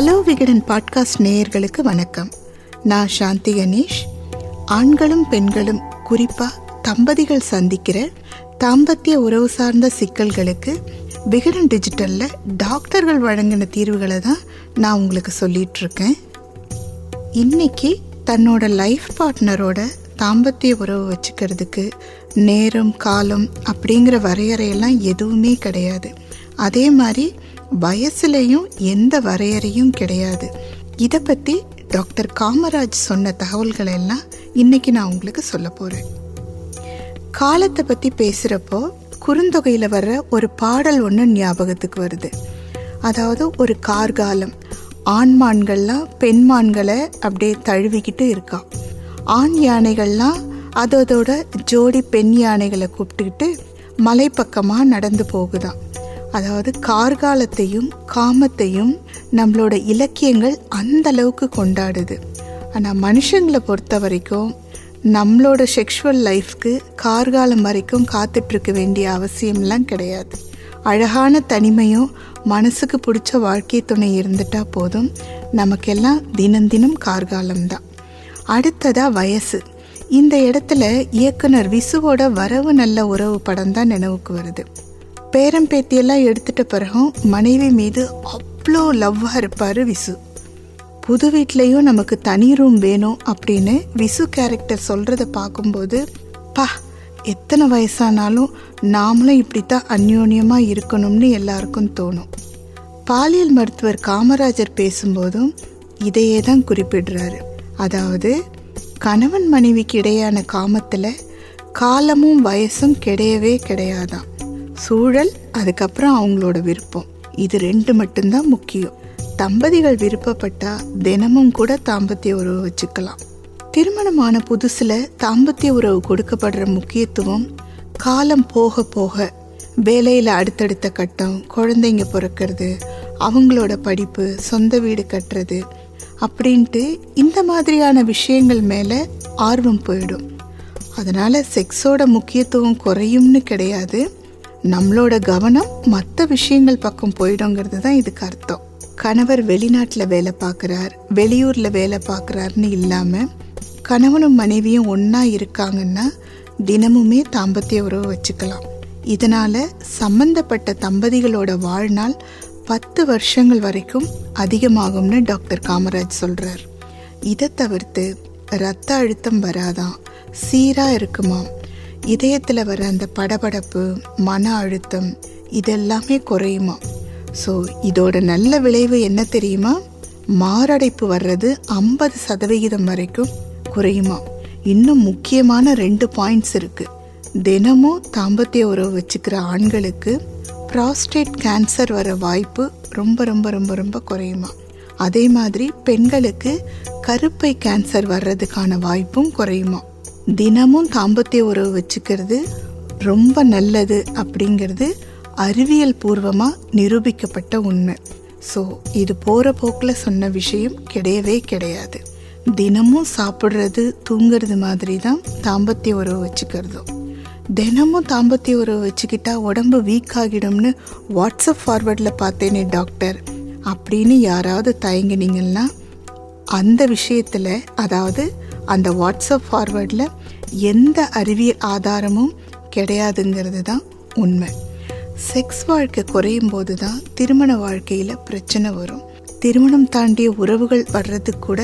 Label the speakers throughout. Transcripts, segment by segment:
Speaker 1: Hello Vikatan podcast நேயர்களுக்கு வணக்கம். நான் சாந்தி கணேஷ். ஆண்களும் பெண்களும் குறிப்பாக தம்பதிகள் சந்திக்கிற தாம்பத்திய உறவு சார்ந்த சிக்கல்களுக்கு விகடன் டிஜிட்டலில் டாக்டர்கள் வழங்கின தீர்வுகளை தான் நான் உங்களுக்கு சொல்லிகிட்ருக்கேன் இன்றைக்கி இன்னைக்கு தன்னோட லைஃப் பார்ட்னரோட தாம்பத்திய உறவு வச்சுக்கிறதுக்கு நேரம் காலம் அப்படிங்கிற வரையறையெல்லாம் எதுவுமே கிடையாது. அதே மாதிரி வயசுலேயும் எந்த வரையறையும் கிடையாது. இதை பற்றி டாக்டர் காமராஜ் சொன்ன தகவல்களை எல்லாம் இன்னைக்கு நான் உங்களுக்கு சொல்ல போகிறேன் காலத்தை பற்றி பேசுகிறப்போ குறுந்தொகையில் வர்ற ஒரு பாடல் ஒன்று ஞாபகத்துக்கு வருது. அதாவது ஒரு கார்காலம். ஆண்மான்கள்லாம் பெண்மான்களை அப்படியே தழுவிக்கிட்டு இருக்கா. ஆண் யானைகள்லாம் அதோட ஜோடி பெண் யானைகளை கூப்பிட்டுக்கிட்டு மலைப்பக்கமாக நடந்து போகுதான் அதாவது கார்காலத்தையும் காமத்தையும் நம்மளோட இலக்கியங்கள் அந்த அளவுக்கு கொண்டாடுது. ஆனால் மனுஷங்களை பொறுத்த வரைக்கும் நம்மளோட செக்ஷுவல் லைஃப்க்கு கார்காலம் வரைக்கும் காத்துட்ருக்க வேண்டிய அவசியம்லாம் கிடையாது. அழகான தனிமையும் மனசுக்கு பிடிச்ச வாழ்க்கை துணை இருந்துட்டா போதும். நமக்கெல்லாம் தினம் தினம் கார்காலம்தான் அடுத்ததாக வயசு. இந்த இடத்துல இயக்குனர் விசுவோட வரவு நல்ல உறவு படம் தான் நினைவுக்கு வருது. பேரம் பேத்தியெல்லாம் எடுத்துட்ட பிறகும் மனைவி மீது அவ்வளோ லவ்வாக இருப்பார் விசு. புது வீட்லேயும் நமக்கு தனி ரூம் வேணும் அப்படின்னு விசு கேரக்டர் சொல்கிறத பார்க்கும்போது பா எத்தனை வயசானாலும் நாமளும் இப்படித்தான் அந்யோன்யமாக இருக்கணும்னு எல்லாருக்கும் தோணும். பாலியல் மருத்துவர் காமராஜர் பேசும்போதும் இதையே தான் குறிப்பிடுறாரு. அதாவது கணவன் மனைவிக்கு இடையான காமத்தில் காலமும் வயசும் கிடையவே கிடையாதான் சூழல் அதுக்கப்புறம் அவங்களோட விருப்பம். இது ரெண்டு மட்டும்தான் முக்கியம். தம்பதிகள் விருப்பப்பட்டா தினமும் கூட தாம்பத்திய உறவு வச்சுக்கலாம். திருமணமான புதுசுல தாம்பத்திய உறவு கொடுக்கப்படுற முக்கியத்துவம் காலம் போக போக வேலையில் அடுத்தடுத்த கட்டம் குழந்தைங்க பிறக்கிறது அவங்களோட படிப்பு சொந்த வீடு கட்டுறது அப்படின்ட்டு இந்த மாதிரியான விஷயங்கள் மேலே ஆர்வம் போயிடும். அதனால் செக்ஸோட முக்கியத்துவம் குறையும்னு கிடையாது. நம்மளோட கவனம் மற்ற விஷயங்கள் பக்கம் போயிடுங்கிறது தான் இதுக்கு அர்த்தம். கணவர் வெளிநாட்டில் வேலை பார்க்குறார் வெளியூரில் வேலை பார்க்குறாருன்னு இல்லாமல் கணவனும் மனைவியும் ஒன்றா இருக்காங்கன்னா தினமுமே தாம்பத்திய உறவு வச்சுக்கலாம். இதனால் சம்பந்தப்பட்ட தம்பதிகளோட வாழ்நாள் பத்து வருஷங்கள் வரைக்கும் அதிகமாகும்னு டாக்டர் காமராஜ் சொல்கிறார் இதை தவிர்த்து ரத்த அழுத்தம் வராதான் சீராக இருக்குமா இதயத்தில் வர அந்த படபடப்பு மன அழுத்தம் இதெல்லாமே குறையுமா? ஸோ இதோட நல்ல விளைவு என்ன தெரியுமா? மாரடைப்பு வர்றது ஐம்பது சதவிகிதம் வரைக்கும் குறையுமா? இன்னும் முக்கியமான ரெண்டு பாயிண்ட்ஸ் இருக்குது தினமும் தாம்பத்திய உறவு வச்சுக்கிற ஆண்களுக்கு ப்ராஸ்டேட் கேன்சர் வர வாய்ப்பு ரொம்ப ரொம்ப ரொம்ப ரொம்ப குறையுமா? அதே மாதிரி பெண்களுக்கு கருப்பை கேன்சர் வர்றதுக்கான வாய்ப்பும் குறையுமா? தினமும் தாம்பத்திய உறவு வச்சுக்கிறது ரொம்ப நல்லது அப்படிங்கிறது அறிவியல் பூர்வமாக நிரூபிக்கப்பட்ட உண்மை ஸோ இது போகிற போக்கில் சொன்ன விஷயம் கிடையவே கிடையாது. தினமும் சாப்பிட்றது தூங்குறது மாதிரி தான் தாம்பத்திய உறவு வச்சுக்கிறதும். தினமும் தாம்பத்திய உறவு வச்சுக்கிட்டா உடம்பு வீக் ஆகிடும்னு வாட்ஸ்அப் ஃபார்வர்டில் பார்த்தேனே டாக்டர். அப்படின்னு யாராவது தயங்கினீங்கன்னா அந்த விஷயத்தில் அதாவது அந்த வாட்ஸ்அப் ஃபார்வேர்டில் எந்த அறிவியல் ஆதாரமும் கிடையாதுங்கிறது தான் உண்மை. செக்ஸ் வாழ்க்கை குறையும் போது தான் திருமண வாழ்க்கையில் பிரச்சனை வரும். திருமணம் தாண்டிய உறவுகள் வர்றதுக்கு கூட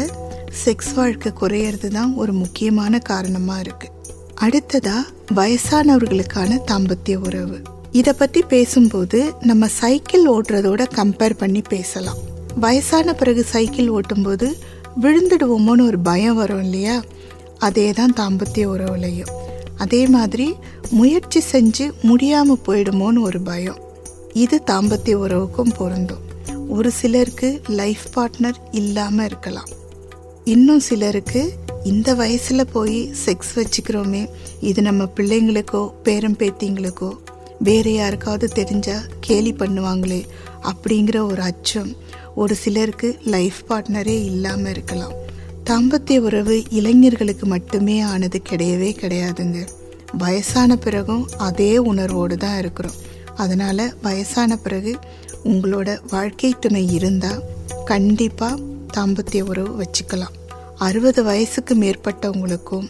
Speaker 1: செக்ஸ் வாழ்க்கை குறையிறது தான் ஒரு முக்கியமான காரணமாக இருக்குது அடுத்ததாக வயசானவர்களுக்கான தாம்பத்திய உறவு. இதை பற்றி பேசும்போது நம்ம சைக்கிள் ஓட்டுறதோட கம்பேர் பண்ணி பேசலாம். வயசான பிறகு சைக்கிள் ஓட்டும்போது விழுந்துடுவோமோன்னு ஒரு பயம் வரும் இல்லையா? அதே தான் தாம்பத்திய உறவுலையும். அதே மாதிரி முயற்சி செஞ்சு முடியாமல் போயிடுமோன்னு ஒரு பயம். இது தாம்பத்திய உறவுக்கும் பொருந்தும். ஒரு சிலருக்கு லைஃப் பார்ட்னர் இல்லாமல் இருக்கலாம். இன்னும் சிலருக்கு இந்த வயசில் போய் செக்ஸ் வச்சுக்கிறோமே இது நம்ம பிள்ளைங்களுக்கோ பேரம் பேத்திங்களுக்கோ வேறு யாருக்காவது தெரிஞ்சால் கேலி பண்ணுவாங்களே அப்படிங்கிற ஒரு அச்சம் ஒரு சிலருக்கு லைஃப் பார்ட்னரே இல்லாமல் இருக்கலாம். தாம்பத்திய உறவு இளைஞர்களுக்கு மட்டுமே ஆனது கிடையவே கிடையாதுங்க. வயசான பிறகும் அதே உணர்வோடு தான் இருக்கிறோம். அதனால் வயசான பிறகு உங்களோட வாழ்க்கை துணை இருந்தால் கண்டிப்பாக தாம்பத்திய உறவு வச்சுக்கலாம். அறுபது வயசுக்கு மேற்பட்டவங்களுக்கும்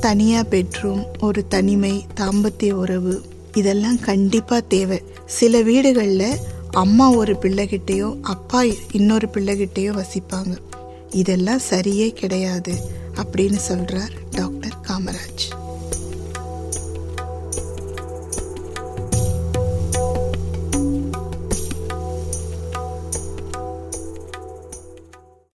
Speaker 1: தனியாக பெட்ரூம் ஒரு தனிமை தாம்பத்திய உறவு இதெல்லாம் கண்டிப்பாக தேவை. சில வீடுகளில் அம்மா ஒரு பிள்ளைகிட்டேயோ அப்பா இன்னொரு பிள்ளைகிட்டேயோ வசிப்பாங்க. இதெல்லாம் சரியே கிடையாது அப்படின்னு சொல்கிறார் டாக்டர் காமராஜ்.